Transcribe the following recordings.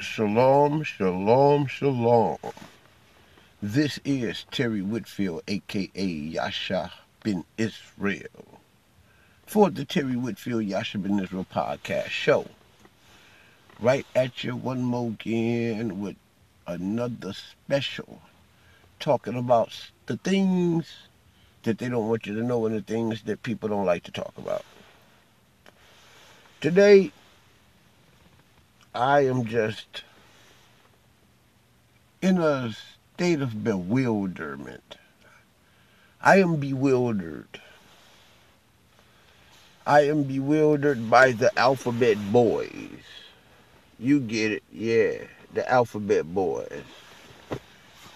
Shalom, shalom, shalom. This is Terry Whitfield, aka Yasha Ben Israel, for the Terry Whitfield Yasha Ben Israel podcast show. Right at you one more again with another special, talking about the things that they don't want you to know and the things that people don't like to talk about. Today, I am just in a state of bewilderment. I am bewildered. I am bewildered by the alphabet boys. You get it, yeah, the alphabet boys.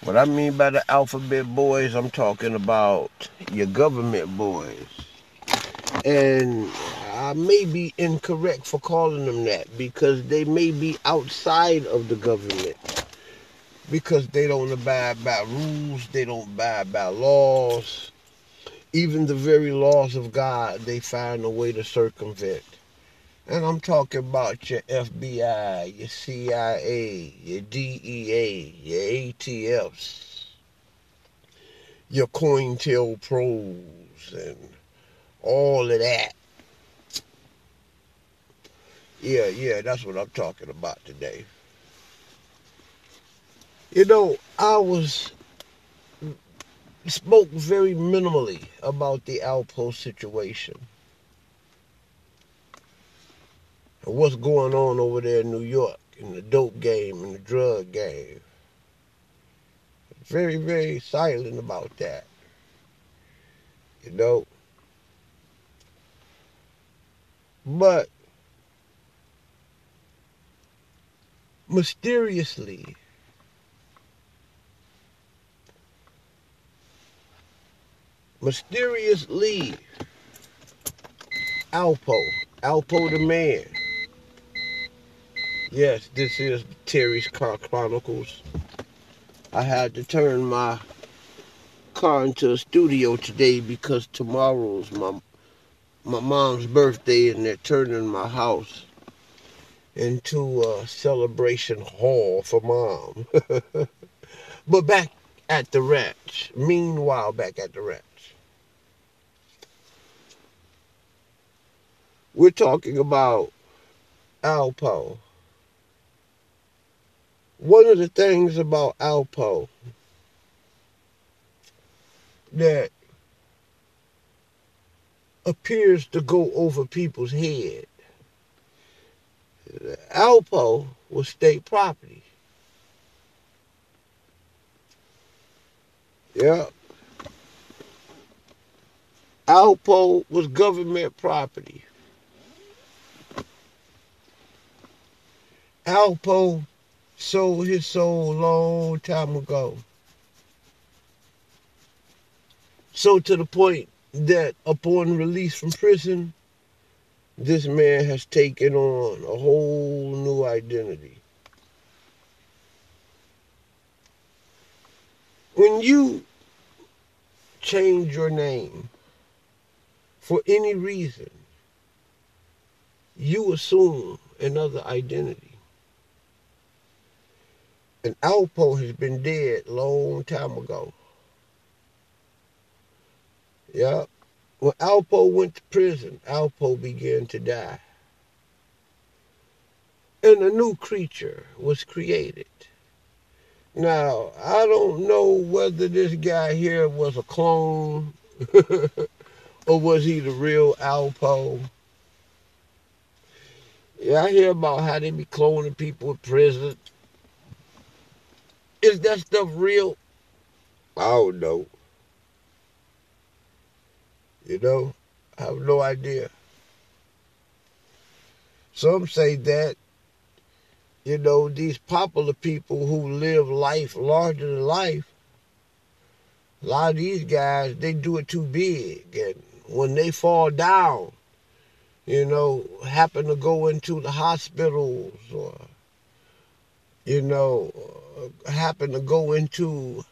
What I mean by the alphabet boys, I'm talking about your government boys. And I may be incorrect for calling them that because they may be outside of the government because they don't abide by rules, they don't abide by laws. Even the very laws of God, they find a way to circumvent. And I'm talking about your FBI, your CIA, your DEA, your ATFs, your COINTELPROs, and all of that. Yeah, yeah, that's what I'm talking about today. You know, I was spoke very minimally about the Alpo situation. And what's going on over there in New York in the dope game and the drug game. Very, very silent about that. You know? But mysteriously, mysteriously, Alpo, Alpo the man. Yes, this is Terry's Car Chronicles. I had to turn my car into a studio today because tomorrow's my my mom's birthday and they're turning my house into a celebration hall for mom. but back at the ranch. Meanwhile, back at the ranch. We're talking about Alpo. One of the things about Alpo that appears to go over people's head Alpo was state property. Yeah. Alpo was government property. Alpo sold his soul a long time ago. So to the point that upon release from prison, this man has taken on a whole new identity. When you change your name for any reason, you assume another identity. And Alpo has been dead long time ago. Yep. When Alpo went to prison, Alpo began to die. And a new creature was created. Now, I don't know whether this guy here was a clone or was he the real Alpo. Yeah, I hear about how they be cloning people in prison. Is that stuff real? I don't know. You know, I have no idea. Some say that, you know, these popular people who live life larger than life, a lot of these guys, they do it too big. And when they fall down, you know, happen to go into the hospitals or, you know, happen to go into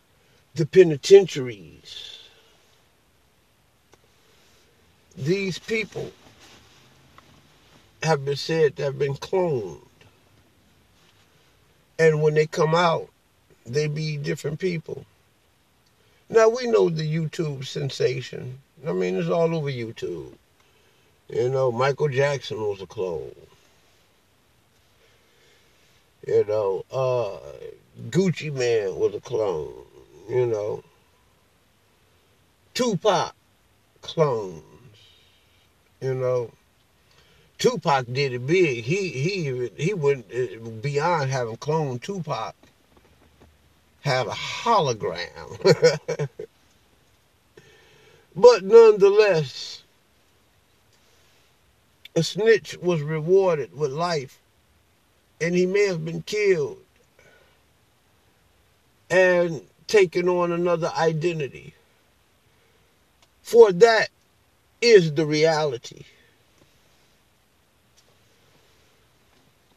the penitentiaries these people have been said to have been cloned. And when they come out, they be different people. Now we know the YouTube sensation. I mean, it's all over YouTube. You know, Michael Jackson was a clone. You know, uh, Gucci Mane was a clone. You know, Tupac clones. You know, Tupac did it big. He he he went uh, beyond having cloned Tupac. Had a hologram. but nonetheless, a snitch was rewarded with life, and he may have been killed and taken on another identity. For that is the reality.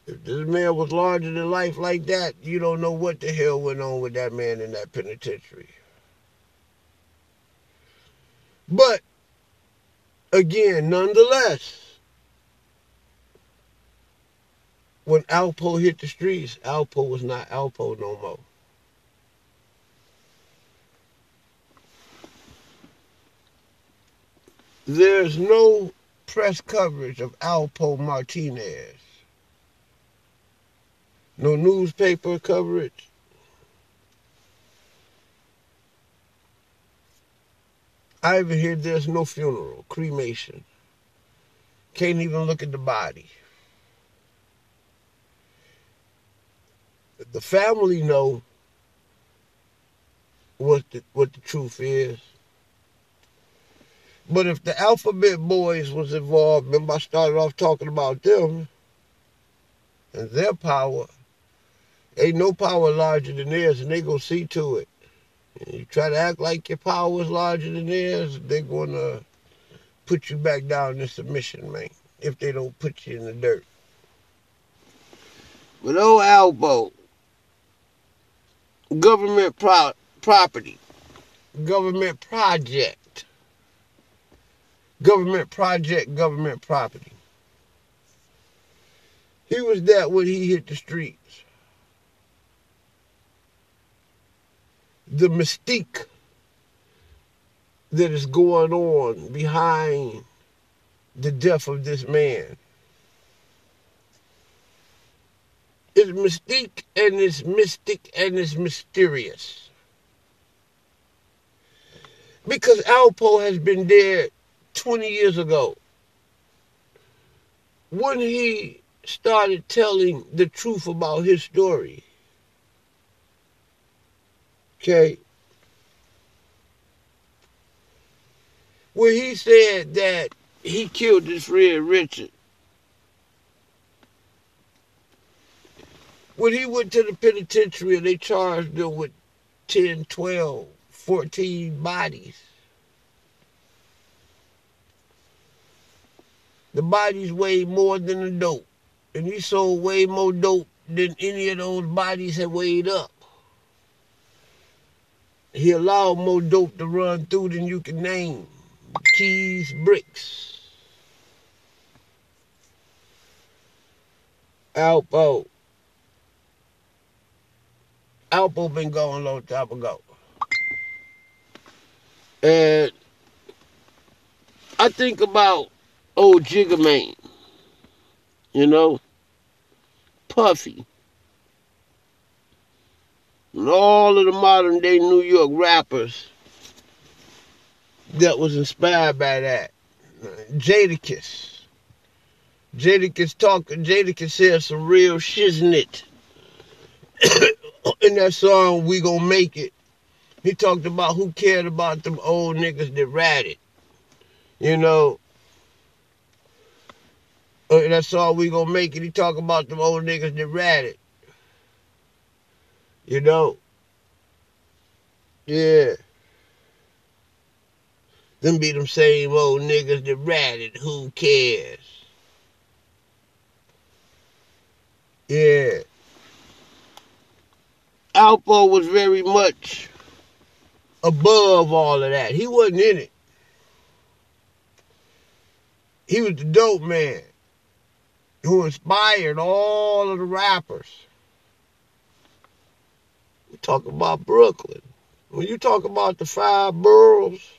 If this man was larger than life like that, you don't know what the hell went on with that man in that penitentiary. But again, nonetheless, when Alpo hit the streets, Alpo was not Alpo no more. There's no press coverage of Alpo Martinez. No newspaper coverage. I even hear there's no funeral, cremation. Can't even look at the body. The family know what the, what the truth is. But if the Alphabet Boys was involved, remember I started off talking about them and their power. Ain't no power larger than theirs, and they go see to it. And you try to act like your power is larger than theirs, they're gonna put you back down in submission, man. If they don't put you in the dirt. With old Alpo, government pro- property, government project, government project, government property. He was that when he hit the streets. The mystique that is going on behind the death of this man. It's mystique and it's mystic and it's mysterious. Because Alpo has been dead 20 years ago. When he started telling the truth about his story. Okay. When he said that he killed his friend Richard. When he went to the penitentiary and they charged him with 10, 12, 14 bodies. The bodies weighed more than the dope. And he sold way more dope than any of those bodies had weighed up. He allowed more dope to run through than you can name. Keys, bricks. Alpo. Alpo been gone a long time ago. And I think about old Jigga Man. You know? Puffy. And all of the modern day New York rappers that was inspired by that. Jadakiss. Jadakiss talk Jadakiss said some real shiznit. In that song, We Gonna Make It. He talked about who cared about them old niggas that ratted. You know, uh, that's all we gonna make it. He talk about them old niggas that ratted. You know? Yeah. Them be them same old niggas that ratted. Who cares? Yeah. Alpo was very much above all of that. He wasn't in it. He was the dope man who inspired all of the rappers. We talk about Brooklyn. When you talk about the five boroughs,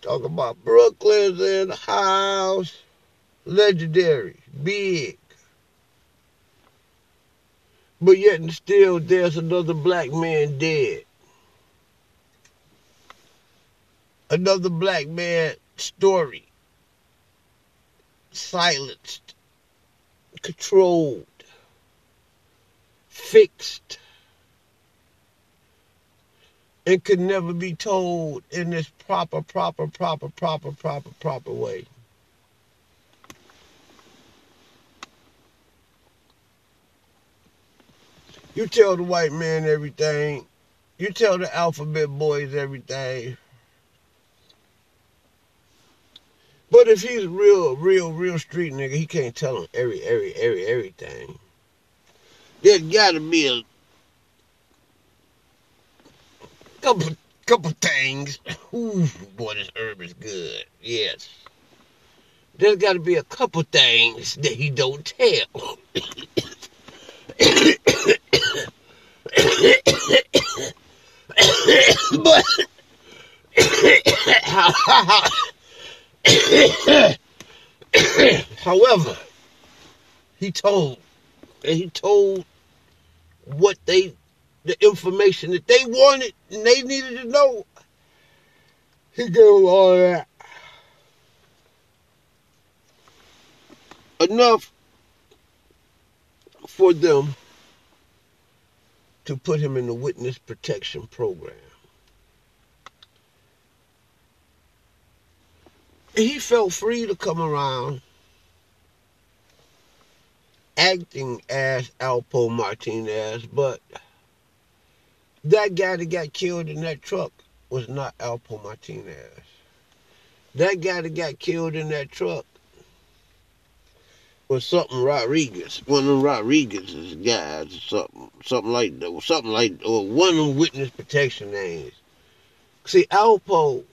talk about Brooklyn's in the house, legendary, big. But yet and still there's another black man dead. Another black man story. Silenced. Controlled. Fixed. And could never be told in this proper, proper, proper, proper, proper, proper way. You tell the white man everything. You tell the alphabet boys everything. But if he's real, real, real street nigga, he can't tell him every, every, every, everything. There's gotta be a couple, couple things. Ooh, boy, this herb is good. Yes. There's gotta be a couple things that he don't tell. but however, he told and he told what they the information that they wanted and they needed to know. He gave all that. Enough for them to put him in the witness protection program. He felt free to come around acting as Alpo Martinez, but that guy that got killed in that truck was not Alpo Martinez. That guy that got killed in that truck was something Rodriguez, one of Rodriguez's guys, or something, something like that, something like, or one of them witness protection names. See, Alpo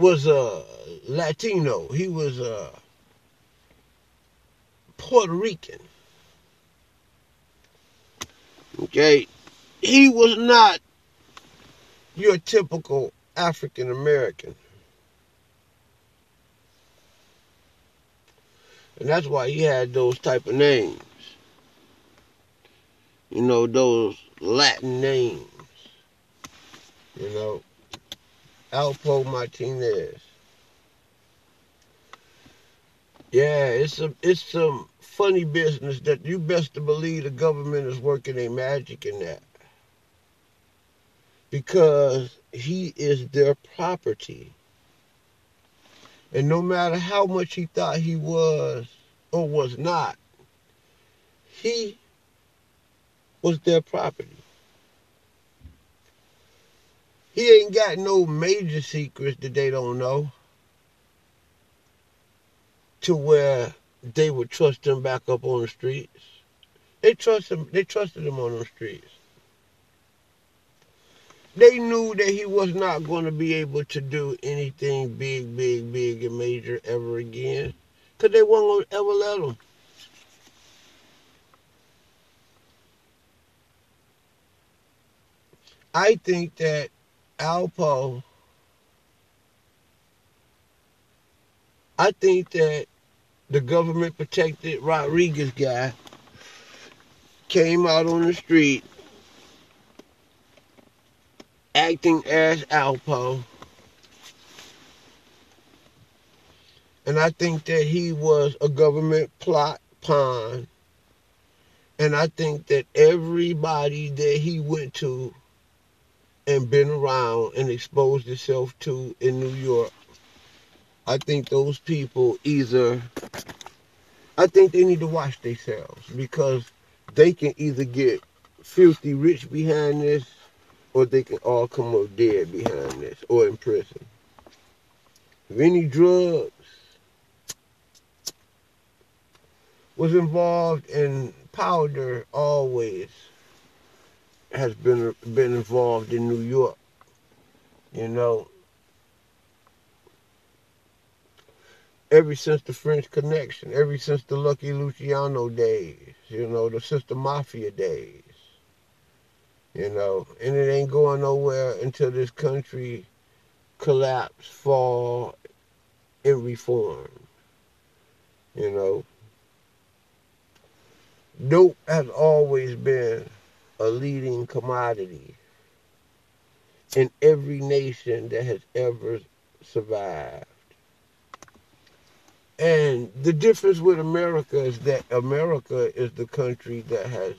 was a Latino. He was a Puerto Rican. Okay, he was not your typical African American. And that's why he had those type of names. You know, those Latin names. You know, Alpo Martinez. Yeah, it's a it's some funny business that you best to believe the government is working a magic in that. Because he is their property. And no matter how much he thought he was or was not, he was their property. He ain't got no major secrets that they don't know to where they would trust him back up on the streets. They trust him. They trusted him on the streets. They knew that he was not going to be able to do anything big, big, big and major ever again. Because they weren't going to ever let him. I think that Alpo, I think that the government protected Rodriguez guy came out on the street acting as Alpo. And I think that he was a government plot pawn. And I think that everybody that he went to and been around and exposed himself to in New York, I think those people either, I think they need to watch themselves because they can either get filthy rich behind this or they can all come up dead behind this or in prison. If any drugs was involved in powder always has been been involved in New York. You know. ever since the French Connection, ever since the Lucky Luciano days, you know, the Sister Mafia days. You know, and it ain't going nowhere until this country collapse, fall, and reform. You know. Dope has always been a leading commodity in every nation that has ever survived. And the difference with America is that America is the country that has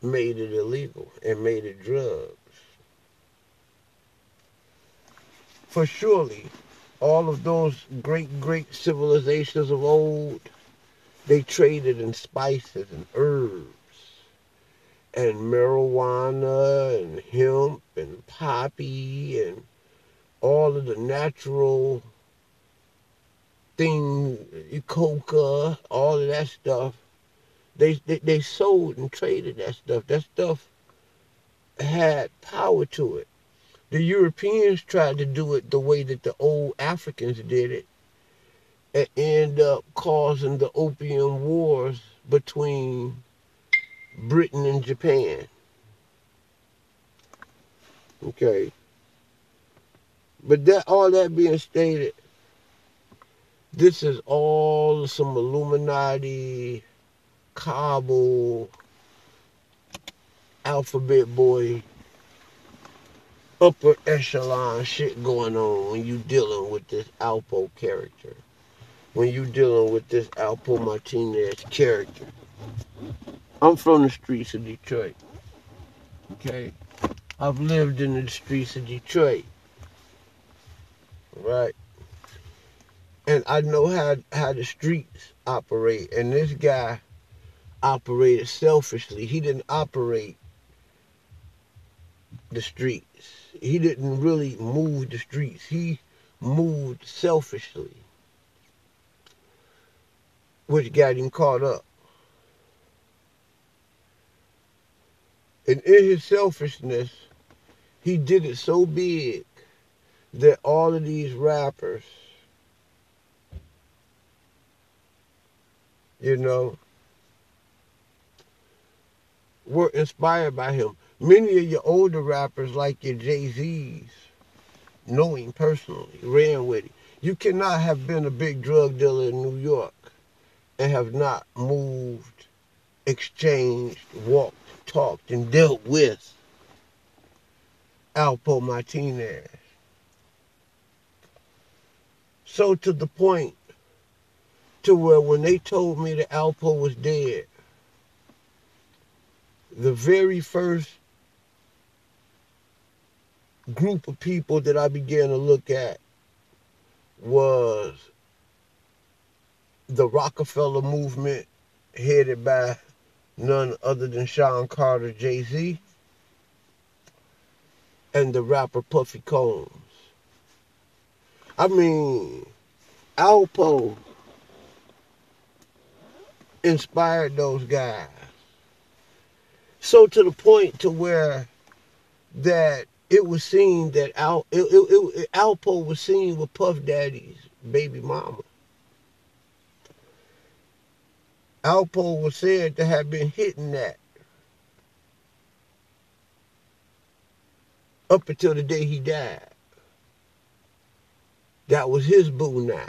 made it illegal and made it drugs. For surely, all of those great, great civilizations of old, they traded in spices and herbs and marijuana and hemp and poppy and all of the natural things, eh, coca, all of that stuff. They, they, they sold and traded that stuff. That stuff had power to it. The Europeans tried to do it the way that the old Africans did it and end up causing the opium wars between Britain and Japan. Okay. But that all that being stated, this is all some Illuminati, Cabal, alphabet boy, upper echelon shit going on when you dealing with this Alpo character. When you dealing with this Alpo Martinez character. I'm from the streets of Detroit. Okay? I've lived in the streets of Detroit. Right? And I know how, how the streets operate. And this guy operated selfishly. He didn't operate the streets. He didn't really move the streets. He moved selfishly. Which got him caught up. And in his selfishness, he did it so big that all of these rappers, you know, were inspired by him. Many of your older rappers, like your Jay Z's, know him personally, ran with him. You cannot have been a big drug dealer in New York and have not moved, exchanged, walked talked and dealt with Alpo Martinez. So to the point to where when they told me that Alpo was dead, the very first group of people that I began to look at was the Roc-A-Fella movement headed by none other than Sean Carter, Jay Z, and the rapper Puffy Combs. I mean, Alpo inspired those guys. So to the point to where that it was seen that Al, it, it, it, Alpo was seen with Puff Daddy's baby mama. Alpo was said to have been hitting that up until the day he died. That was his boo now.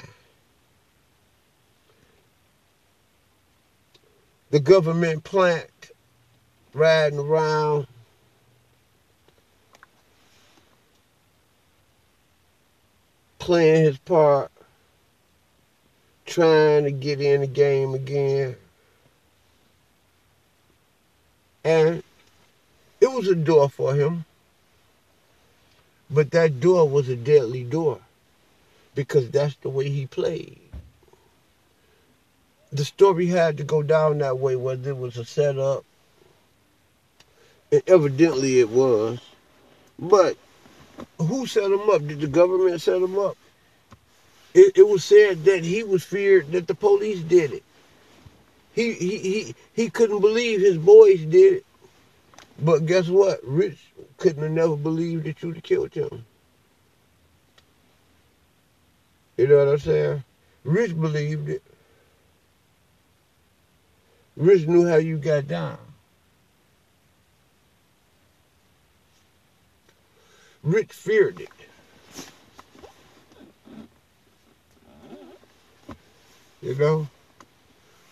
The government plant riding around playing his part, trying to get in the game again. And it was a door for him. But that door was a deadly door because that's the way he played. The story had to go down that way, whether it was a setup, and evidently it was. But who set him up? Did the government set him up? It, it was said that he was feared that the police did it. He, he, he, he couldn't believe his boys did it. But guess what? Rich couldn't have never believed that you'd have killed him. You know what I'm saying? Rich believed it. Rich knew how you got down. Rich feared it. You know?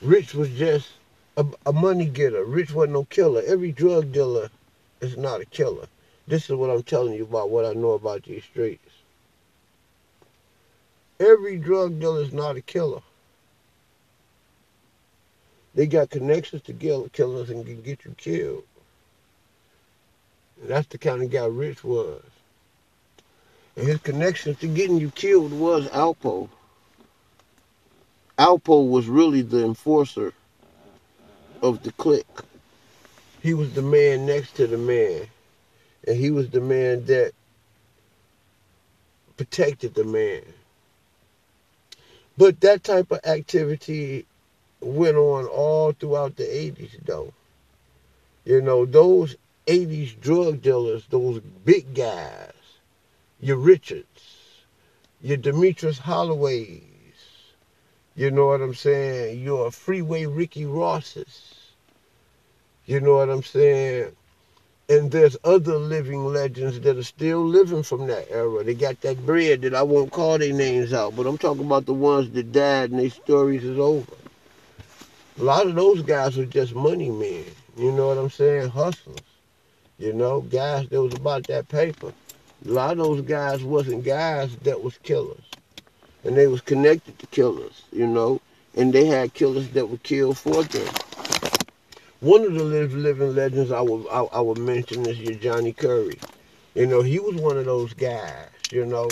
Rich was just a, a money getter. Rich wasn't no killer. Every drug dealer is not a killer. This is what I'm telling you about what I know about these streets. Every drug dealer is not a killer. They got connections to kill killers and can get you killed. And that's the kind of guy Rich was. And his connections to getting you killed was Alpo. Alpo was really the enforcer of the clique. He was the man next to the man. And he was the man that protected the man. But that type of activity went on all throughout the 80s, though. You know, those 80s drug dealers, those big guys, your Richards, your Demetrius Holloways, you know what I'm saying? Your Freeway Ricky Rosses, you know what I'm saying? And there's other living legends that are still living from that era. They got that bread that I won't call their names out, but I'm talking about the ones that died and their stories is over. A lot of those guys were just money men. You know what I'm saying? Hustlers. You know, guys that was about that paper. A lot of those guys wasn't guys that was killers. And they was connected to killers, you know. And they had killers that would kill for them. One of the living legends I will I, I would mention is your Johnny Curry. You know, he was one of those guys, you know.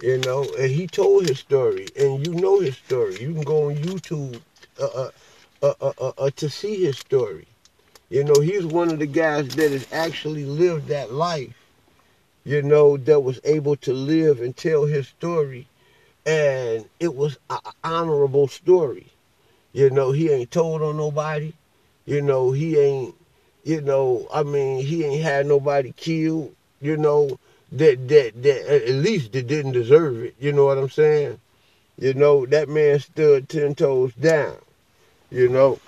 You know, and he told his story, and you know his story. You can go on YouTube uh, uh uh, uh, uh, uh, to see his story. You know, he's one of the guys that has actually lived that life, you know, that was able to live and tell his story. And it was an honorable story. You know, he ain't told on nobody. You know, he ain't, you know, I mean, he ain't had nobody killed, you know, that, that, that at least that didn't deserve it. You know what I'm saying? You know, that man stood 10 toes down you know.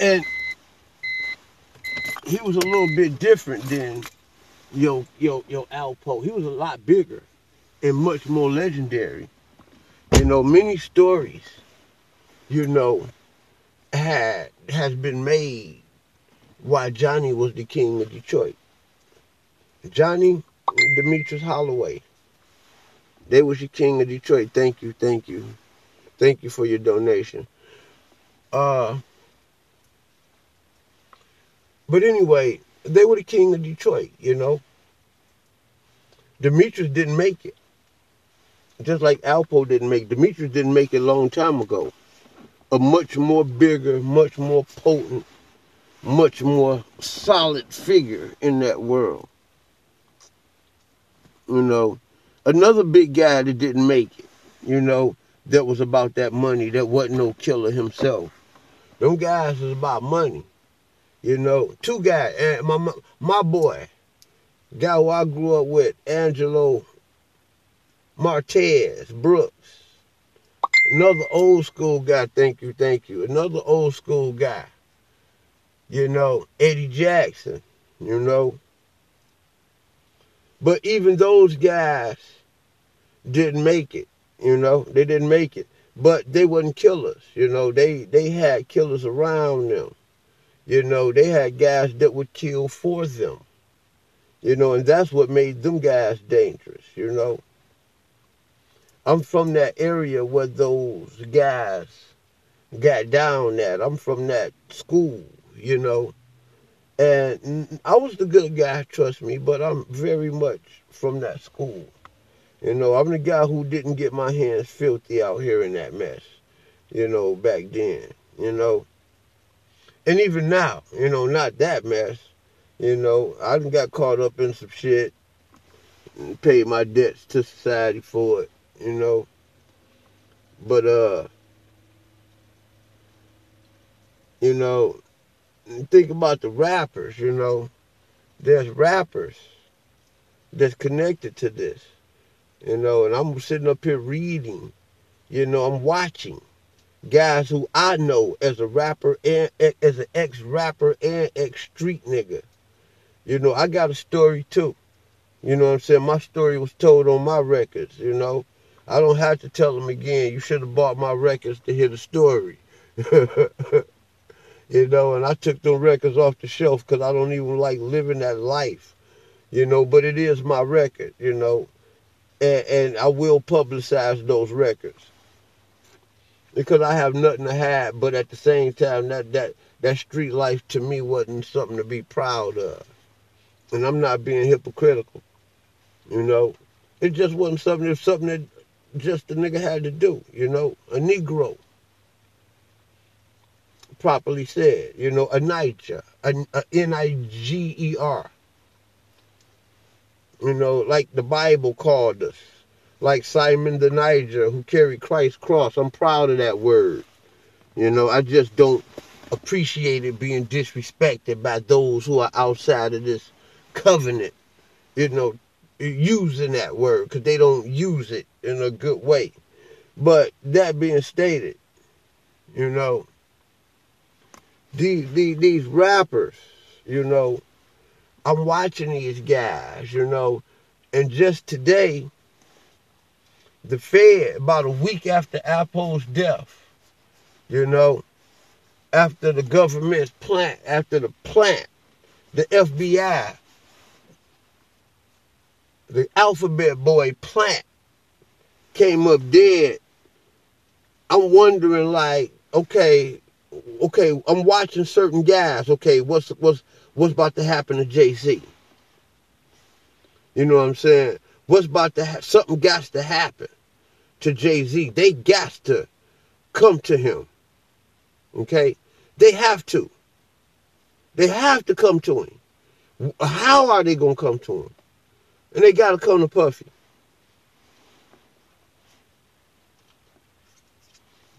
And he was a little bit different than yo yo yo Alpo. He was a lot bigger and much more legendary. You know, many stories, you know, had has been made why Johnny was the king of Detroit. Johnny Demetrius Holloway. They was the king of Detroit. Thank you, thank you. Thank you for your donation. Uh, but anyway, they were the king of Detroit, you know. Demetrius didn't make it. Just like Alpo didn't make. Demetrius didn't make it a long time ago. A much more bigger, much more potent, much more solid figure in that world. You know, another big guy that didn't make it, you know, that was about that money, that wasn't no killer himself. Them guys is about money. You know, two guys, my my boy, guy who I grew up with, Angelo Martez Brooks. Another old school guy, thank you, thank you. Another old school guy. You know, Eddie Jackson, you know. But even those guys didn't make it. You know, they didn't make it. But they wasn't killers. You know, they, they had killers around them. You know, they had guys that would kill for them. You know, and that's what made them guys dangerous, you know. I'm from that area where those guys got down at. I'm from that school, you know. And I was the good guy, trust me, but I'm very much from that school. You know, I'm the guy who didn't get my hands filthy out here in that mess, you know, back then, you know. And even now, you know, not that mess. You know, I got caught up in some shit and paid my debts to society for it, you know. But, uh, you know, think about the rappers, you know. There's rappers that's connected to this. You know, and I'm sitting up here reading, You know, I'm watching guys who I know as a rapper and as an ex rapper and ex street nigga. You know, I got a story too. You know what I'm saying? My story was told on my records, you know. I don't have to tell them again, you should have bought my records to hear the story. you know, and I took them records off the shelf because I don't even like living that life, you know, but it is my record, you know, and, and I will publicize those records because I have nothing to hide, but at the same time, that, that, that street life to me wasn't something to be proud of. And I'm not being hypocritical. You know, it just wasn't something. It's something that just the nigga had to do. You know, a Negro. Properly said, you know, a Niger, a, a N-I-G-E-R. You know, like the Bible called us, like Simon the Niger who carried Christ's cross. I'm proud of that word. You know, I just don't appreciate it being disrespected by those who are outside of this covenant. You know, using that word because they don't use it in a good way. But that being stated, you know, these, these, these rappers, you know, I'm watching these guys, you know, and just today, the Fed, about a week after Alpo's death, you know, after the government's plant, after the plant, the FBI the alphabet boy plant came up dead, I'm wondering like, okay, okay, I'm watching certain guys. Okay, what's what's what's about to happen to Jay-Z? You know what I'm saying? What's about to ha- something got to happen to Jay-Z? They got to come to him. Okay? They have to. They have to come to him. How are they going to come to him? And they got to come to Puffy.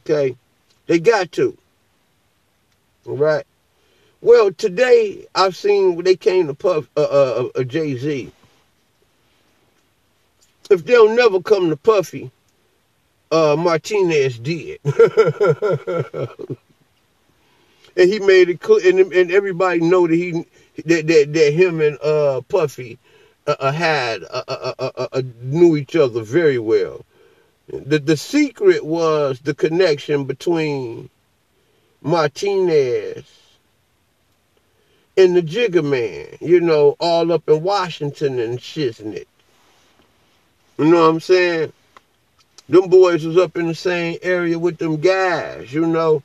Okay? They got to. All right? Well, today I've seen they came to Puff, uh, uh, uh, Jay Z. If they'll never come to Puffy, uh, Martinez did. and he made it clear, and, and everybody know that he that that, that him and uh, Puffy uh, uh, had uh, uh, uh, knew each other very well. The the secret was the connection between Martinez and the Jigga Man, you know, all up in Washington and shiznit. You know what I'm saying? Them boys was up in the same area with them guys, you know.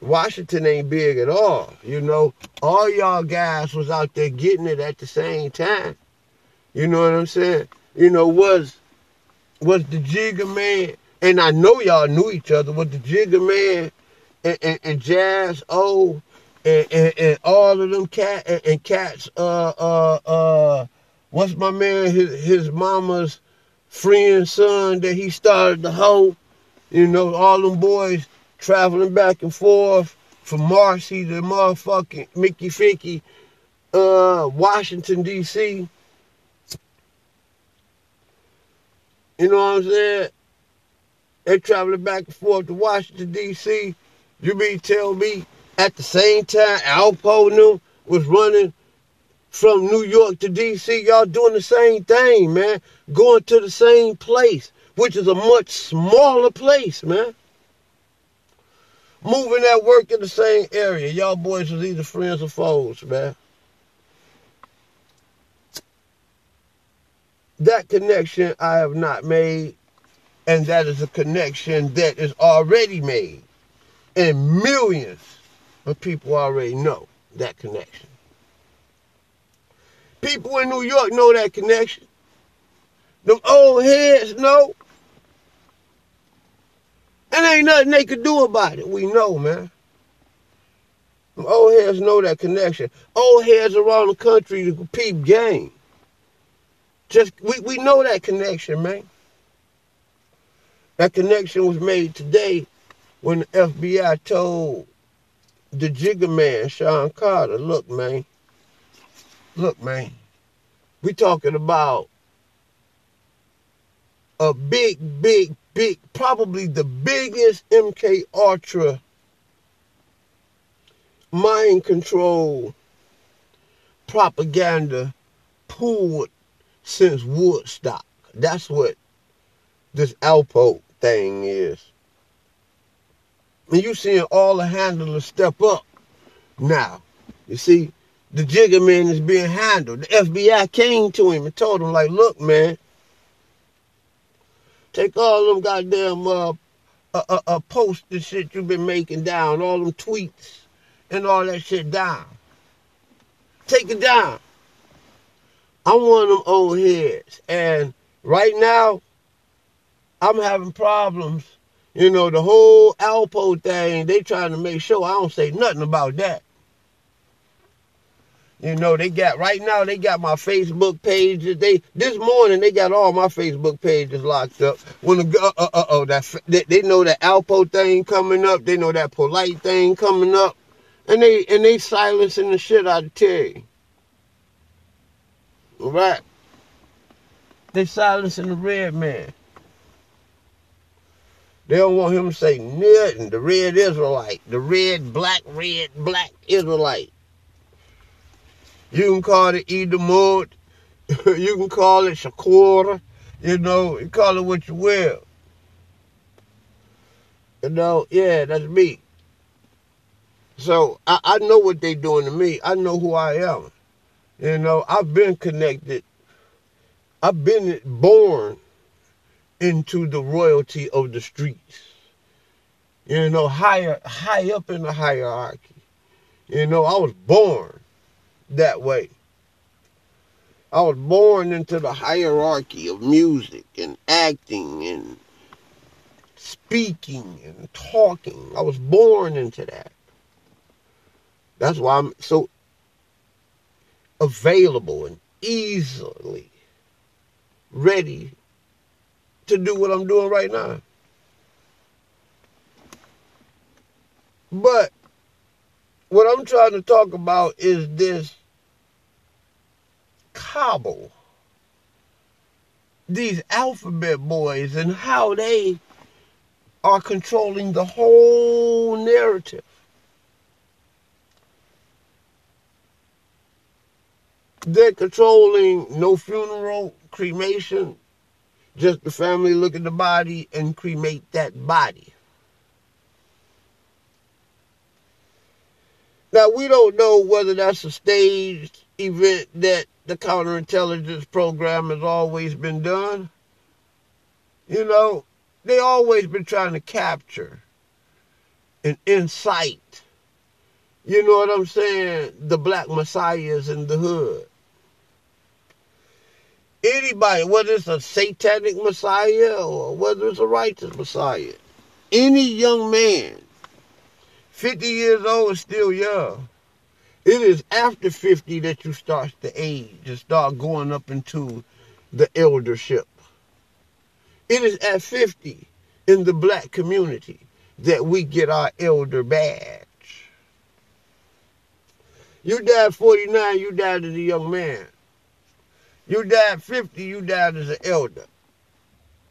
Washington ain't big at all, you know. All y'all guys was out there getting it at the same time. You know what I'm saying? You know, was was the Jigga Man, and I know y'all knew each other, was the Jigga Man and, and, and Jaz O and, and, and, all of them cat and, and cats, uh uh uh what's my man, his his mama's friend son that he started the hoe, you know, all them boys traveling back and forth from Marcy to motherfucking Mickey Ficky, uh, Washington DC You know what I'm saying? They traveling back and forth to Washington, D.C. You mean tell me at the same time Alpo knew was running from New York to D.C., y'all doing the same thing, man. Going to the same place, which is a much smaller place, man. Moving that work in the same area. Y'all boys was either friends or foes, man. That connection I have not made, and that is a connection that is already made. And millions of people already know that connection. People in New York know that connection. Them old heads know. And ain't nothing they could do about it. We know, man. Them old heads know that connection. Old heads around the country to peep game. Just we, we know that connection, man. That connection was made today when the FBI told the Jigga Man, Sean Carter, look, man, look, man, we talking about a big, big, big, probably the biggest MK Ultra mind control propaganda pulled since Woodstock. That's what this Alpo thing is. And you seeing all the handlers step up now. You see, the Jigga man is being handled. The FBI came to him and told him, like, look, man, take all them goddamn uh, uh, uh, uh posts and shit you've been making down, all them tweets and all that shit down. Take it down. I'm one of them old heads. And right now, I'm having problems. You know, the whole Alpo thing, they trying to make sure I don't say nothing about that. You know, they got right now they got my Facebook pages. They this morning they got all my Facebook pages locked up. When the uh uh oh that they, they know that Alpo thing coming up. They know that polite thing coming up, and they and they silencing the shit out of Terry. Right? They silencing the red man. They don't want him to say nothing. The red Israelite, the red, black, red, black Israelite. You can call it Edomite. you can call it Shakur. You know, you call it what you will. You know, yeah, that's me. So I, I know what they're doing to me. I know who I am. You know, I've been connected. I've been born into the royalty of the streets. You know, higher, high up in the hierarchy. You know, I was born that way. I was born into the hierarchy of music and acting and speaking and talking. I was born into that. That's why I'm so available and easily ready to do what I'm doing right now. But what I'm trying to talk about is this cabal, These alphabet boys and how they are controlling the whole narrative. They're controlling no funeral, cremation, just the family look at the body and cremate that body. Now, we don't know whether that's a staged event that the counterintelligence program has always been done. You know, they always been trying to capture and incite, you know what I'm saying, the black messiahs in the hood. Anybody, whether it's a satanic messiah or whether it's a righteous messiah, any young man, 50 years old is still young. It is after 50 that you start to age and start going up into the eldership. It is at 50 in the black community that we get our elder badge. You died 49, you died as a young man. You died 50, you died as an elder.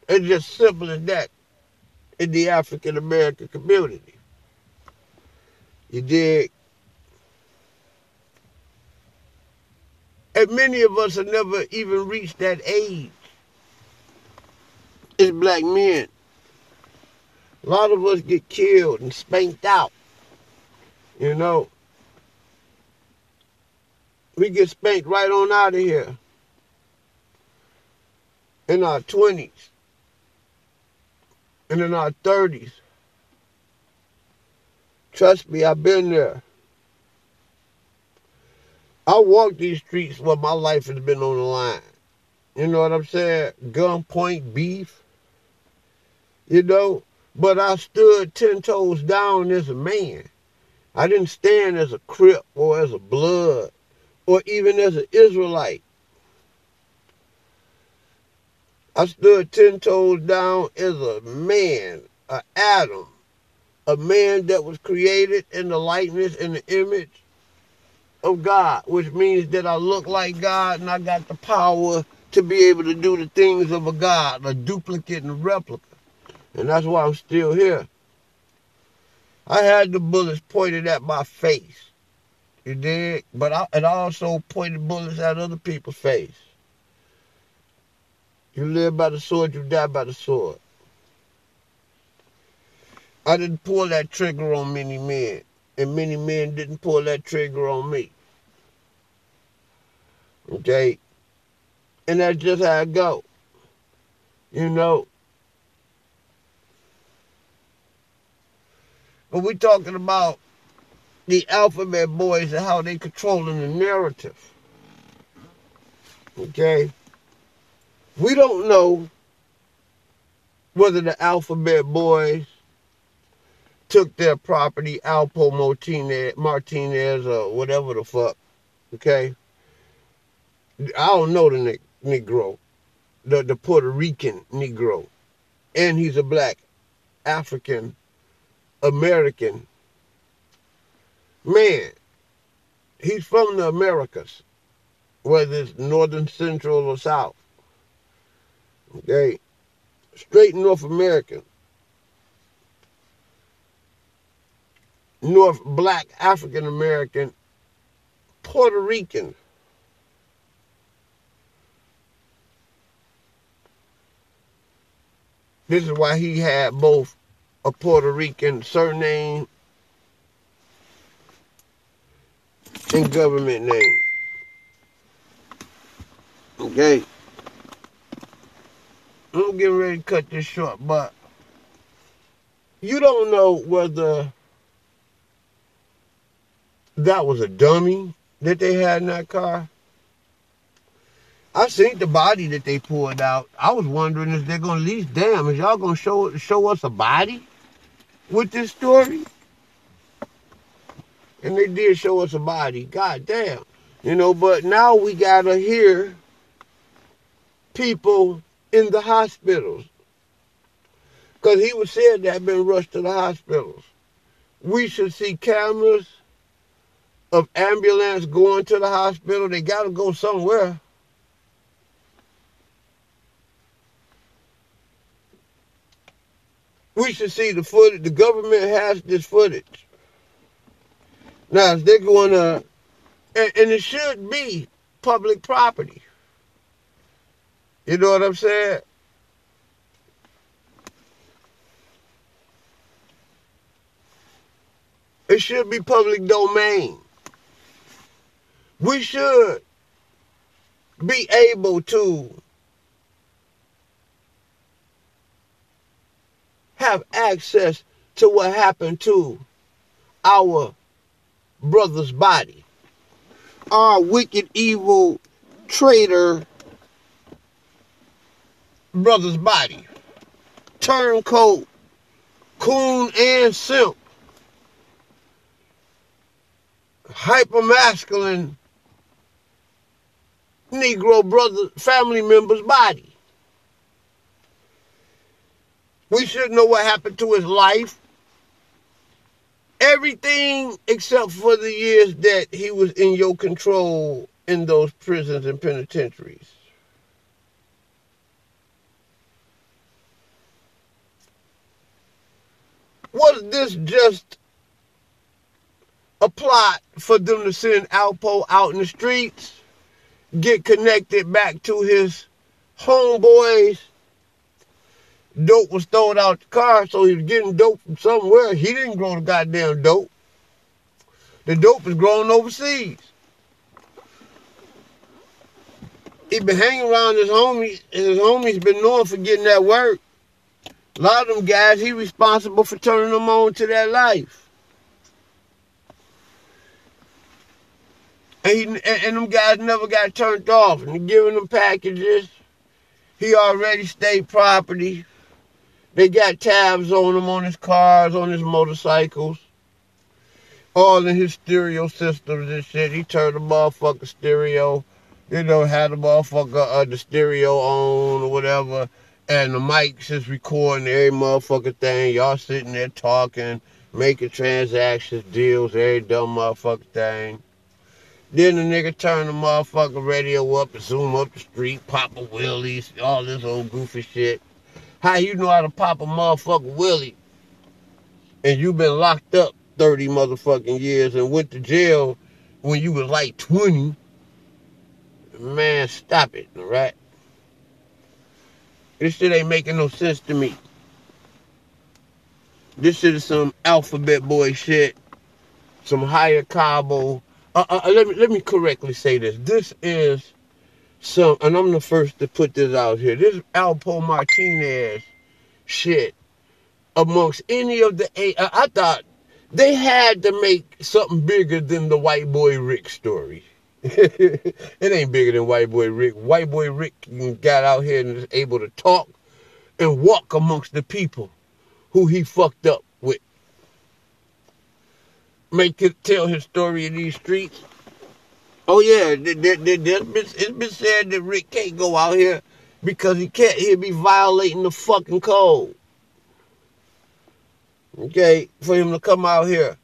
It's just simple as that in the African American community. You dig? And many of us have never even reached that age. It's black men. A lot of us get killed and spanked out. You know. We get spanked right on out of here. In our 20s. And in our 30s. Trust me, I've been there. I walk these streets where my life has been on the line. You know what I'm saying? Gunpoint beef. You know? But I stood ten toes down as a man. I didn't stand as a crip or as a blood or even as an Israelite. I stood ten toes down as a man, a Adam, a man that was created in the likeness and the image of God, which means that I look like God and I got the power to be able to do the things of a God, a duplicate and replica. And that's why I'm still here. I had the bullets pointed at my face. You did? But I, it also pointed bullets at other people's face. You live by the sword, you die by the sword. I didn't pull that trigger on many men, and many men didn't pull that trigger on me. Okay? And that's just how it go. You know? But we're talking about the alphabet boys and how they controlling the narrative. Okay? We don't know whether the alphabet boys took their property, Alpo Martinez, Martinez or whatever the fuck. Okay? I don't know the Negro, the, the Puerto Rican Negro. And he's a black African American man. He's from the Americas, whether it's northern, central, or south. Okay? Straight North American. North black African American, Puerto Rican. This is why he had both a Puerto Rican surname and government name. Okay. I'm getting ready to cut this short, but you don't know whether that was a dummy that they had in that car. I seen the body that they pulled out. I was wondering if they're gonna at least damn, is y'all gonna show show us a body with this story? And they did show us a body. God damn. You know, but now we gotta hear people in the hospitals. Because he was said to have been rushed to the hospitals. We should see cameras of ambulance going to the hospital. They got to go somewhere. We should see the footage. The government has this footage. Now, if they're going to, and, and it should be public property. You know what I'm saying? It should be public domain. We should be able to have access to what happened to our brother's body. Our wicked, evil traitor brother's body. Turncoat, coon, and simp. Hyper-masculine Negro brother, family member's body. We should know what happened to his life. Everything except for the years that he was in your control in those prisons and penitentiaries. Was this just a plot for them to send Alpo out in the streets, get connected back to his homeboys? Dope was thrown out the car, so he was getting dope from somewhere. He didn't grow the goddamn dope. The dope is grown overseas. He been hanging around his homies, and his homies been known for getting that work. A lot of them guys, he responsible for turning them on to that life. And, he, and, and them guys never got turned off. And giving them packages. He already state property. They got tabs on him on his cars, on his motorcycles. All in his stereo systems and shit. He turned the motherfucker stereo. You know, had the motherfucker uh, the stereo on or whatever and the mics is recording every motherfucking thing. Y'all sitting there talking, making transactions, deals, every dumb motherfucking thing. Then the nigga turn the motherfucking radio up and zoom up the street, pop a wheelies, all this old goofy shit. How you know how to pop a motherfucker wheelie and you been locked up 30 motherfucking years and went to jail when you was like 20? Man, stop it, all right? This shit ain't making no sense to me. This shit is some alphabet boy shit, some higher Cabo. Uh, uh, uh, let me let me correctly say this. This is some, and I'm the first to put this out here. This Alpo Martinez shit amongst any of the eight. I, I thought they had to make something bigger than the white boy Rick story. it ain't bigger than White Boy Rick. White Boy Rick got out here and is able to talk and walk amongst the people who he fucked up with. Make it tell his story in these streets. Oh yeah, it's been said that Rick can't go out here because he can't. He'll be violating the fucking code. Okay, for him to come out here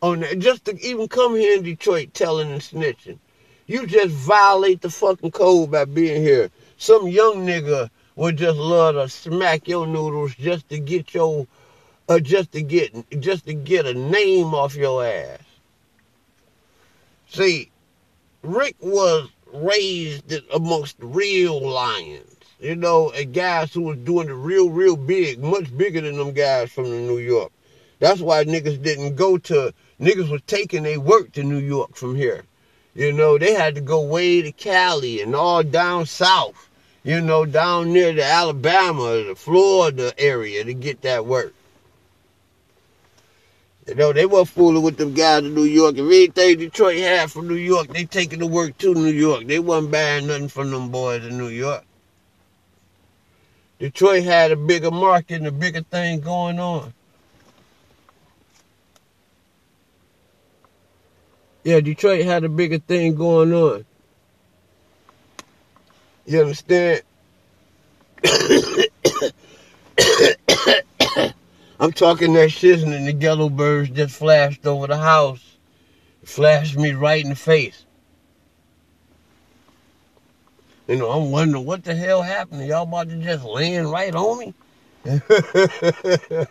on just to even come here in Detroit telling and snitching. You just violate the fucking code by being here. Some young nigga would just love to smack your noodles just to get your, uh, just to get, just to get a name off your ass. See, Rick was raised amongst real lions, you know, and guys who was doing it real, real big, much bigger than them guys from New York. That's why niggas didn't go to, niggas was taking their work to New York from here. You know, they had to go way to Cali and all down south, you know, down near the Alabama, the Florida area to get that work. You know, they weren't fooling with them guys in New York. If anything Detroit had from New York, they taking the work to New York. They wasn't buying nothing from them boys in New York. Detroit had a bigger market and a bigger thing going on. Yeah, Detroit had a bigger thing going on. You understand? I'm talking that shit and the yellow birds just flashed over the house. flashed me right in the face. You know, I'm wondering what the hell happened. Y'all about to just land right on me?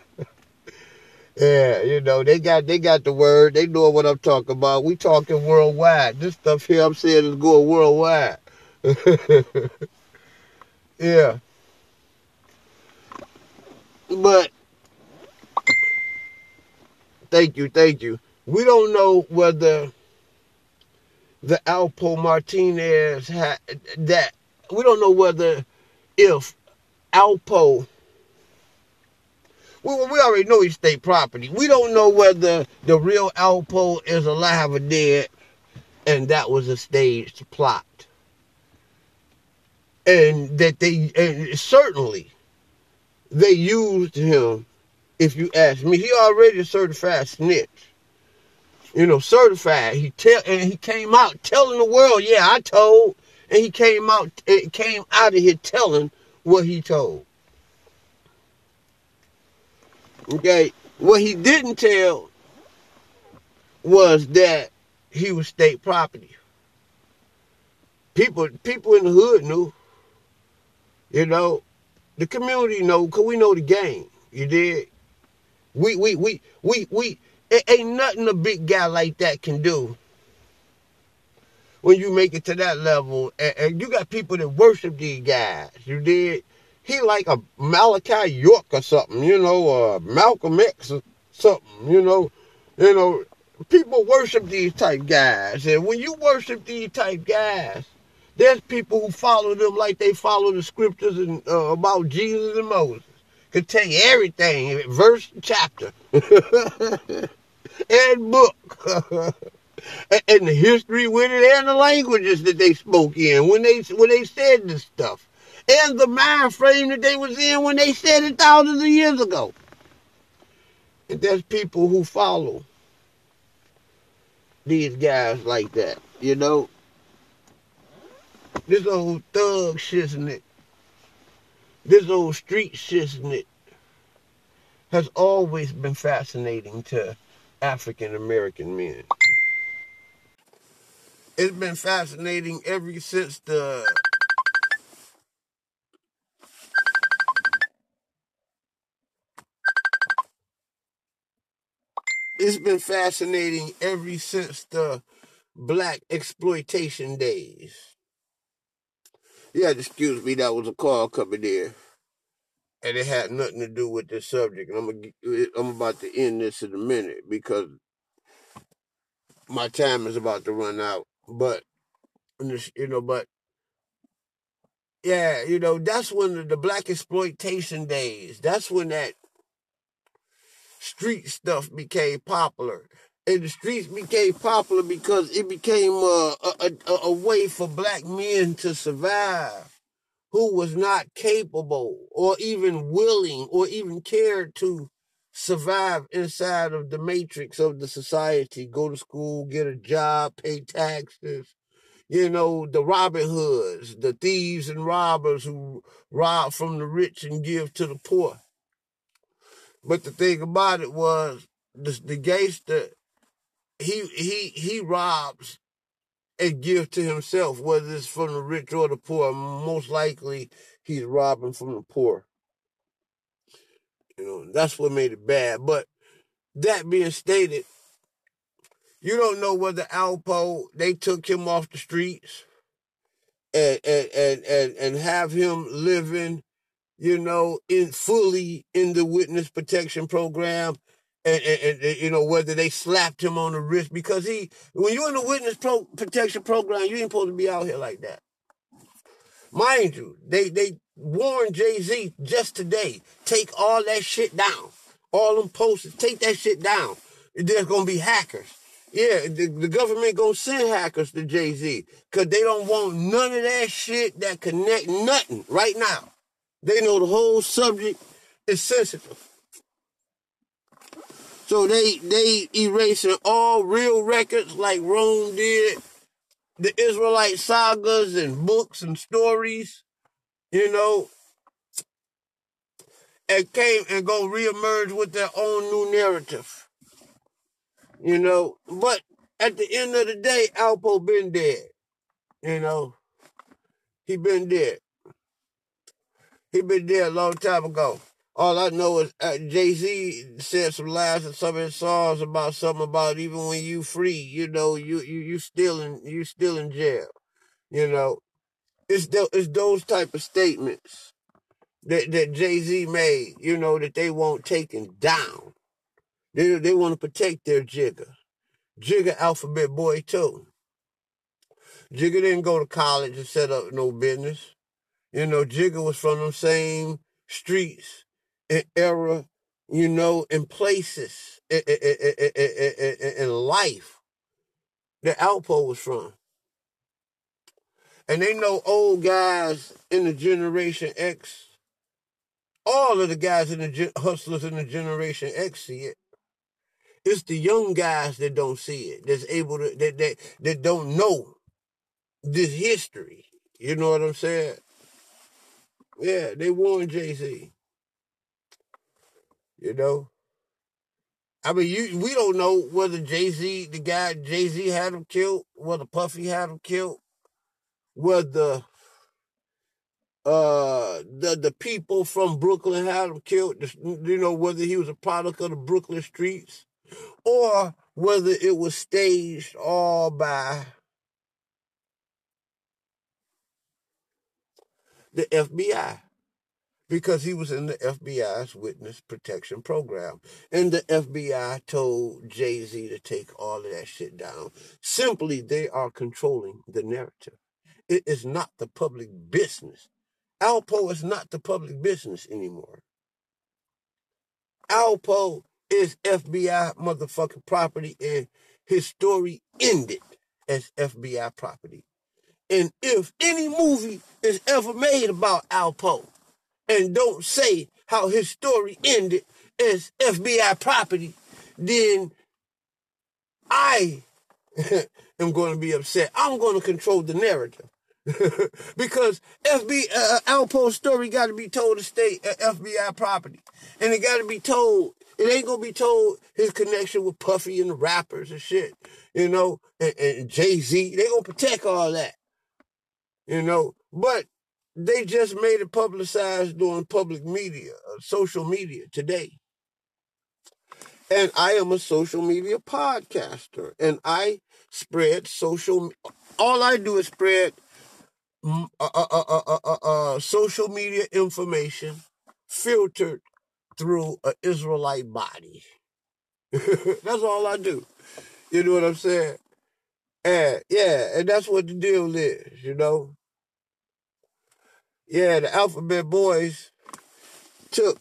Yeah, you know, they got they got the word. They know what I'm talking about. We talking worldwide. This stuff here I'm saying is going worldwide. yeah. But thank you, thank you. We don't know whether the Alpo Martinez had that we don't know whether if Alpo we, we already know he's state property. We don't know whether the real Alpo is alive or dead, and that was a staged plot. And that they, and certainly, they used him, if you ask me. He already a certified snitch. You know, certified. He tell and he came out telling the world, yeah, I told. And he came out, it came out of here telling what he told. Okay, what he didn't tell was that he was state property. People, people in the hood knew. You know, the community know because we know the game. You did. We, we, we, we, we. It ain't nothing a big guy like that can do when you make it to that level. And, and you got people that worship these guys. You did he like a Malachi York or something, you know, or Malcolm X or something, you know. You know, people worship these type guys. And when you worship these type guys, there's people who follow them like they follow the scriptures and uh, about Jesus and Moses. Could tell you everything, verse, and chapter, and book. and the history with it and the languages that they spoke in when they when they said this stuff and the mind frame that they was in when they said it thousands of years ago. And there's people who follow these guys like that, you know. This old thug shiznit, this old street shiznit has always been fascinating to African American men. It's been fascinating ever since the it's been fascinating ever since the black exploitation days. Yeah, excuse me, that was a call coming in. And it had nothing to do with this subject. And I'm, gonna, I'm about to end this in a minute because my time is about to run out. But, you know, but, yeah, you know, that's when the, the blaxploitation days, that's when that street stuff became popular. And the streets became popular because it became a, a, a, a way for black men to survive who was not capable or even willing or even cared to survive inside of the matrix of the society, go to school, get a job, pay taxes. You know, the Robin Hoods, the thieves and robbers who rob from the rich and give to the poor. But the thing about it was the, the gangster, he, he, he robs and give to himself, whether it's from the rich or the poor. Most likely he's robbing from the poor. You know, that's what made it bad. But that being stated, you don't know whether Alpo, they took him off the streets and, and, and, and, and have him living you know, in fully in the witness protection program. And, and, and, you know, whether they slapped him on the wrist because he, when you're in the witness pro- protection program, you ain't supposed to be out here like that. Mind you, they, they warned Jay-Z just today, take all that shit down. All them posters, take that shit down. There's gonna be hackers. Yeah, the, the government gonna send hackers to Jay-Z because they don't want none of that shit that connect nothing right now. They know the whole subject is sensitive. So they they erasing all real records like Rome did, the Israelite sagas and books and stories, you know, and came and go reemerge with their own new narrative. You know, but at the end of the day, Alpo been dead. You know, he been dead. He been dead a long time ago. All I know is uh, Jay Z said some lines in some of his songs about something about even when you free, you know, you you you still in you still in jail. You know, it's the, it's those type of statements that that Jay Z made. You know that they won't take taken down. They they want to protect their Jigga. Jigga Alphabet Boy too. Jigga didn't go to college and set up no business. You know, Jigga was from them same streets and era, you know, and places in, life that Alpo was from. And they know old guys in the Generation X, all of the guys in the hustlers in the Generation X see it. It's the young guys that don't see it, that's able to, that, that, that don't know this history. You know what I'm saying? Yeah, they warned Jay Z. You know, I mean, you we don't know whether Jay Z, the guy Jay Z had him killed, whether Puffy had him killed, whether uh the the people from Brooklyn had him killed. You know, whether he was a product of the Brooklyn streets, or whether it was staged all by the FBI because he was in the FBI's witness protection program. And the FBI told Jay Z to take all of that shit down. Simply, they are controlling the narrative. It is not the public business. Alpo is not the public business anymore. Alpo is FBI motherfucking property, and his story ended as FBI property. And if any movie is ever made about Alpo and don't say how his story ended as FBI property, then I am going to be upset. I'm going to control the narrative. because FB uh, Alpo's story got to be told to stay FBI property, and it got to be told It ain't gonna be told his connection with Puffy and the rappers and shit, you know, and, and Jay Z. They gonna protect all that, you know. But they just made it publicized during public media, uh, social media today. And I am a social media podcaster, and I spread social. All I do is spread uh, uh, uh, social media information filtered through an Israelite body. that's all I do. You know what I'm saying? And yeah, and that's what the deal is, you know. Yeah, the Alphabet Boys took,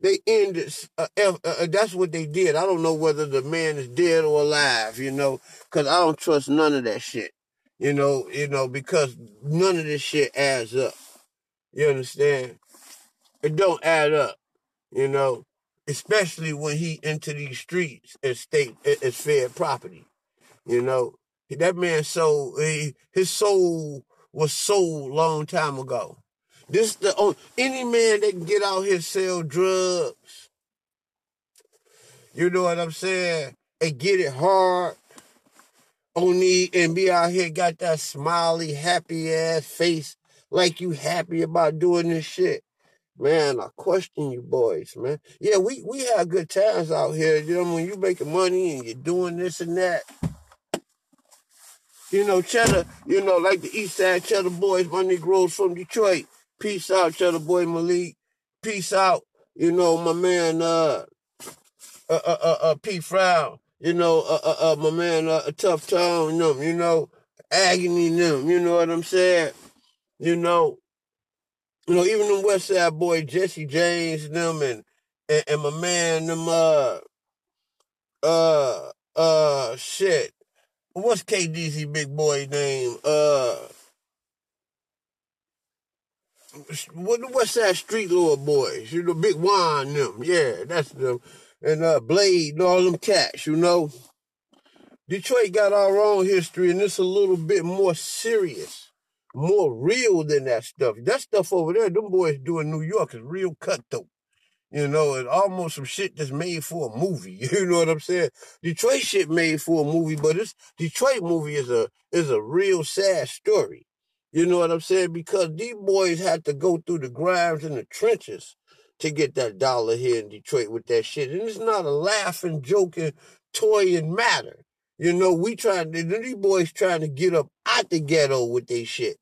they ended, uh, uh, uh, that's what they did. I don't know whether the man is dead or alive, you know, because I don't trust none of that shit, you know, you know, because none of this shit adds up. You understand? It don't add up you know, especially when he into these streets as state as fair property. You know, that man sold his soul was sold long time ago. This the only, any man that can get out here sell drugs. You know what I'm saying? And get it hard on the and be out here got that smiley, happy ass face like you happy about doing this shit. Man, I question you boys, man. Yeah, we, we have good times out here. You know, when you making money and you're doing this and that. You know, Cheddar, you know, like the East Side Cheddar Boys, my Negroes from Detroit. Peace out, Cheddar Boy Malik. Peace out, you know, my man, uh, uh, uh, uh, uh P. Frown. You know, uh, uh, uh, my man, uh, Tough Tone, them, you know, Agony, them, you know what I'm saying? You know, you know, even them West Side boy Jesse James them and, and and my man them uh uh uh shit. What's KDZ big boy name? Uh what West Side Street Lord boys, you know, Big Wine them, yeah, that's them. And uh Blade and all them cats, you know. Detroit got our own history and it's a little bit more serious more real than that stuff. That stuff over there, them boys doing New York is real cutthroat. You know, it's almost some shit that's made for a movie. You know what I'm saying? Detroit shit made for a movie, but this Detroit movie is a is a real sad story. You know what I'm saying? Because these boys had to go through the grimes and the trenches to get that dollar here in Detroit with that shit. And it's not a laughing, joking, toying matter. You know, we trying, these boys trying to get up out the ghetto with their shit.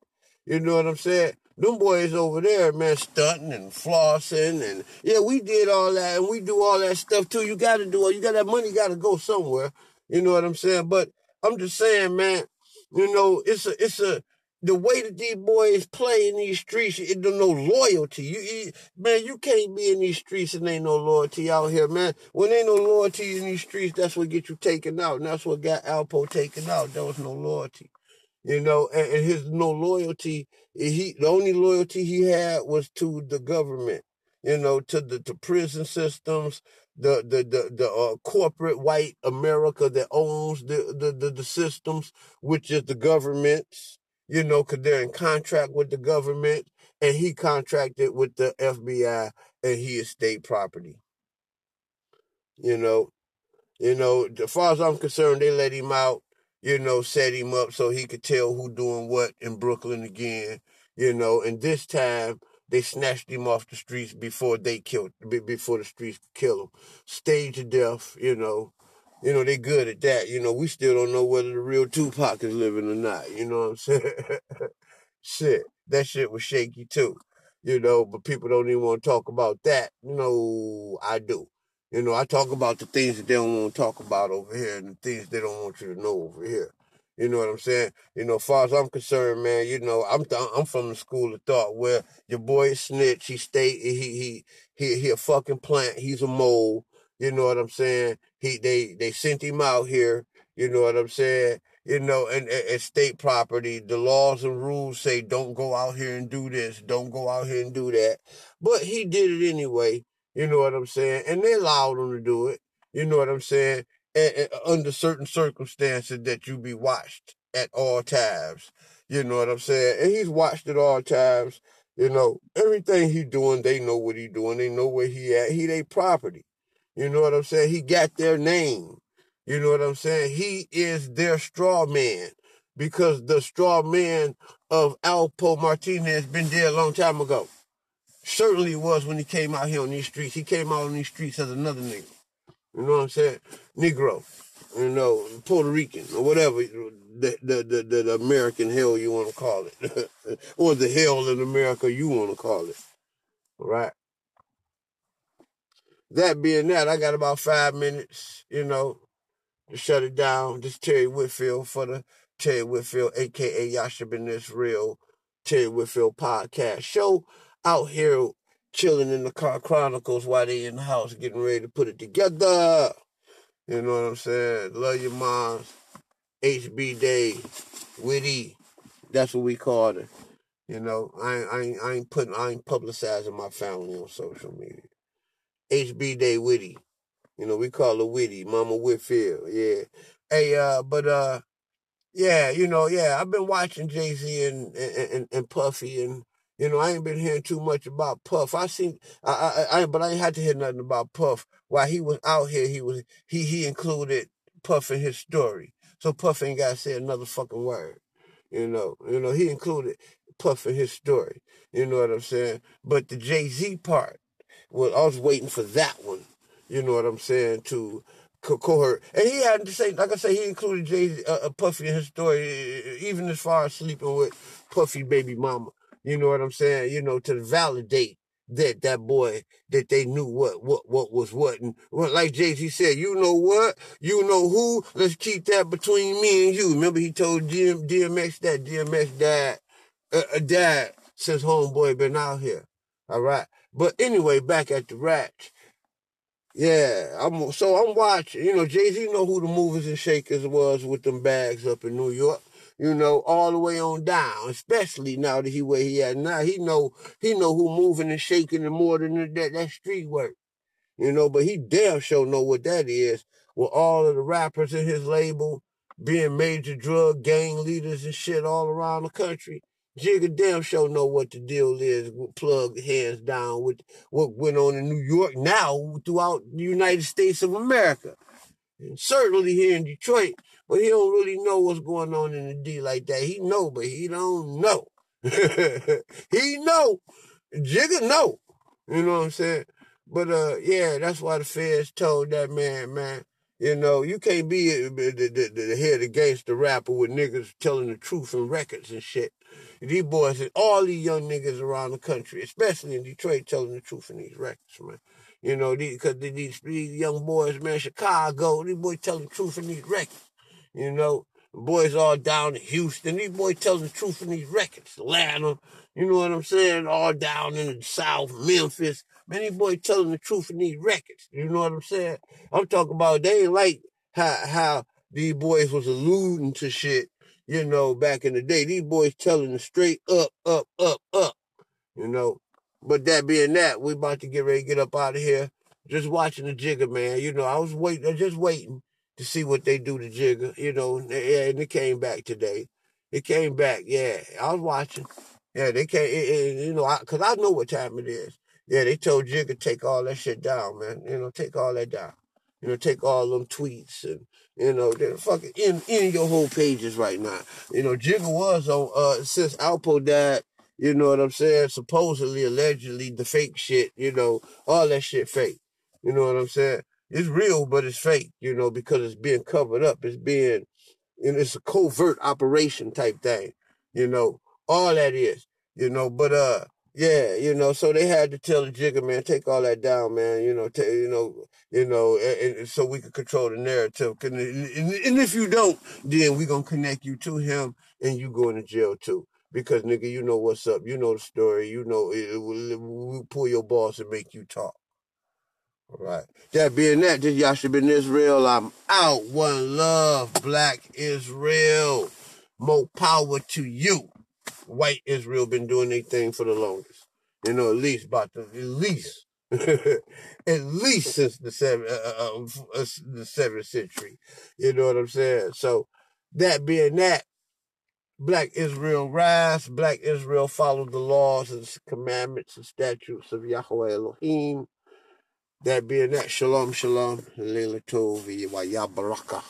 You know what I'm saying? Them boys over there, man, stunting and flossing and yeah, we did all that and we do all that stuff too. You gotta do it. You got that money gotta go somewhere. You know what I'm saying? But I'm just saying, man, you know, it's a it's a the way that these boys play in these streets, it don't no loyalty. You, you, man, you can't be in these streets and ain't no loyalty out here, man. When ain't no loyalty in these streets, that's what get you taken out, and that's what got Alpo taken out. There was no loyalty you know, and, and his no loyalty. He the only loyalty he had was to the government, you know, to the to prison systems, the the the, the uh, corporate white America that owns the, the the the systems, which is the governments, you know, because they're in contract with the government, and he contracted with the FBI, and he is state property. You know, you know, as far as I'm concerned, they let him out you know, set him up so he could tell who doing what in Brooklyn again, you know, and this time they snatched him off the streets before they killed, before the streets kill him. Stage to death, you know. You know, they good at that. You know, we still don't know whether the real Tupac is living or not. You know what I'm saying? shit. That shit was shaky too. You know, but people don't even want to talk about that. You know, I do. You know, I talk about the things that they don't want to talk about over here and the things they don't want you to know over here. You know what I'm saying? You know, as far as I'm concerned, man, you know, I'm th- I'm from the school of thought where your boy is snitch, he stay he he he he a fucking plant, he's a mole. You know what I'm saying? He they they sent him out here. You know what I'm saying? You know, and, and state property, the laws and rules say don't go out here and do this, don't go out here and do that. But he did it anyway. You know what I'm saying? And they allowed him to do it. You know what I'm saying? And, and uh, under certain circumstances that you be watched at all times. You know what I'm saying? And he's watched at all times. You know, everything he doing, they know what he doing. They know where he at. He they property. You know what I'm saying? He got their name. You know what I'm saying? He is their straw man because the straw man of Alpo Martinez been there a long time ago. Certainly was when he came out here on these streets. He came out on these streets as another nigga. You know what I'm saying? Negro. You know, Puerto Rican or whatever the the the, the, American hell you want to call it, or the hell in America you want to call it. All right. That being that, I got about five minutes, you know, to shut it down. This Terry Whitfield for the Terry Whitfield, aka Yasha Ben Real Terry Whitfield podcast show out here chilling in the car chronicles while they in the house getting ready to put it together. You know what I'm saying? Love your moms. HB Day, Witty. That's what we called it. You know, I, I, I ain't putting, I ain't publicizing my family on social media. HB Day Witty. You know, we call her Witty, Mama Whitfield. Yeah. Hey, uh, but, uh, yeah, you know, yeah, I've been watching Jay Z and, and, and Puffy and, you know, I ain't been hearing too much about Puff. I seen, I, I, I, but I ain't had to hear nothing about Puff. While he was out here, he was, he, he included Puff in his story. So Puff ain't got to say another fucking word. You know, you know, he included Puff in his story. You know what I'm saying? But the Jay Z part, well, I was waiting for that one. You know what I'm saying? To cohort. And he had to say, like I say, he included Jay uh, uh, Puffy in his story, even as far as sleeping with Puffy baby mama. You know what I'm saying? You know, to validate that that boy that they knew what what what was what and like Jay Z said, you know what, you know who. Let's keep that between me and you. Remember he told DM, DMX that DMX died uh, uh, died since homeboy been out here. All right, but anyway, back at the ranch. Yeah, I'm so I'm watching. You know, Jay Z know who the movers and shakers was with them bags up in New York you know, all the way on down, especially now that he where he at now. He know, he know who moving and shaking and more than that, that street work, you know, but he damn sure know what that is with all of the rappers in his label being major drug gang leaders and shit all around the country. Jigga damn sure know what the deal is. Plug hands down with what went on in New York now throughout the United States of America. And certainly here in Detroit, but he don't really know what's going on in the D like that. He know, but he don't know. he know. Jigga know. You know what I'm saying? But uh, yeah, that's why the feds told that man, man, you know, you can't be the, the, the, the head of gangster rapper with niggas telling the truth in records and shit. These boys and all these young niggas around the country, especially in Detroit, telling the truth in these records, man. You know, because these, these young boys, man, Chicago, these boys telling the truth in these records. You know, boys all down in Houston. These boys telling the truth in these records. Atlanta, you know what I'm saying? All down in the South, Memphis. Man, these boys telling the truth in these records. You know what I'm saying? I'm talking about they ain't like how, how these boys was alluding to shit, you know, back in the day. These boys telling the straight up, up, up, up. You know, but that being that, we about to get ready to get up out of here. Just watching the Jigga, man. You know, I was waiting, just waiting to see what they do to Jigga. You know, and it came back today. It came back, yeah. I was watching. Yeah, they came, it, it, you know, I, cause I know what time it is. Yeah, they told Jigga take all that shit down, man. You know, take all that down. You know, take all them tweets and, you know, they're fucking in, in your whole pages right now. You know, Jigga was on, uh, since Alpo died, you know what I'm saying? Supposedly, allegedly, the fake shit, you know, all that shit fake. You know what I'm saying? It's real, but it's fake, you know, because it's being covered up. It's being, and it's a covert operation type thing, you know, all that is, you know, but, uh, yeah, you know, so they had to tell the Jigga man, take all that down, man. You know, t- you know, you know, and, and so we could control the narrative. And, and if you don't, then we gonna connect you to him, and you going to jail too because nigga, you know what's up. You know the story. You know it, will pull your balls and make you talk. All right. That being that, this Yasha Ben Israel. I'm out. One love, Black Israel. More power to you. White Israel been doing their thing for the longest. You know, at least about the at least at least since the seven uh, uh, uh, the seventh century. You know what I'm saying? So that being that, Black Israel rise. Black Israel follow the laws and commandments and statutes of Yahweh Elohim. That being that, shalom, shalom, Leila Tov, Yabaraka.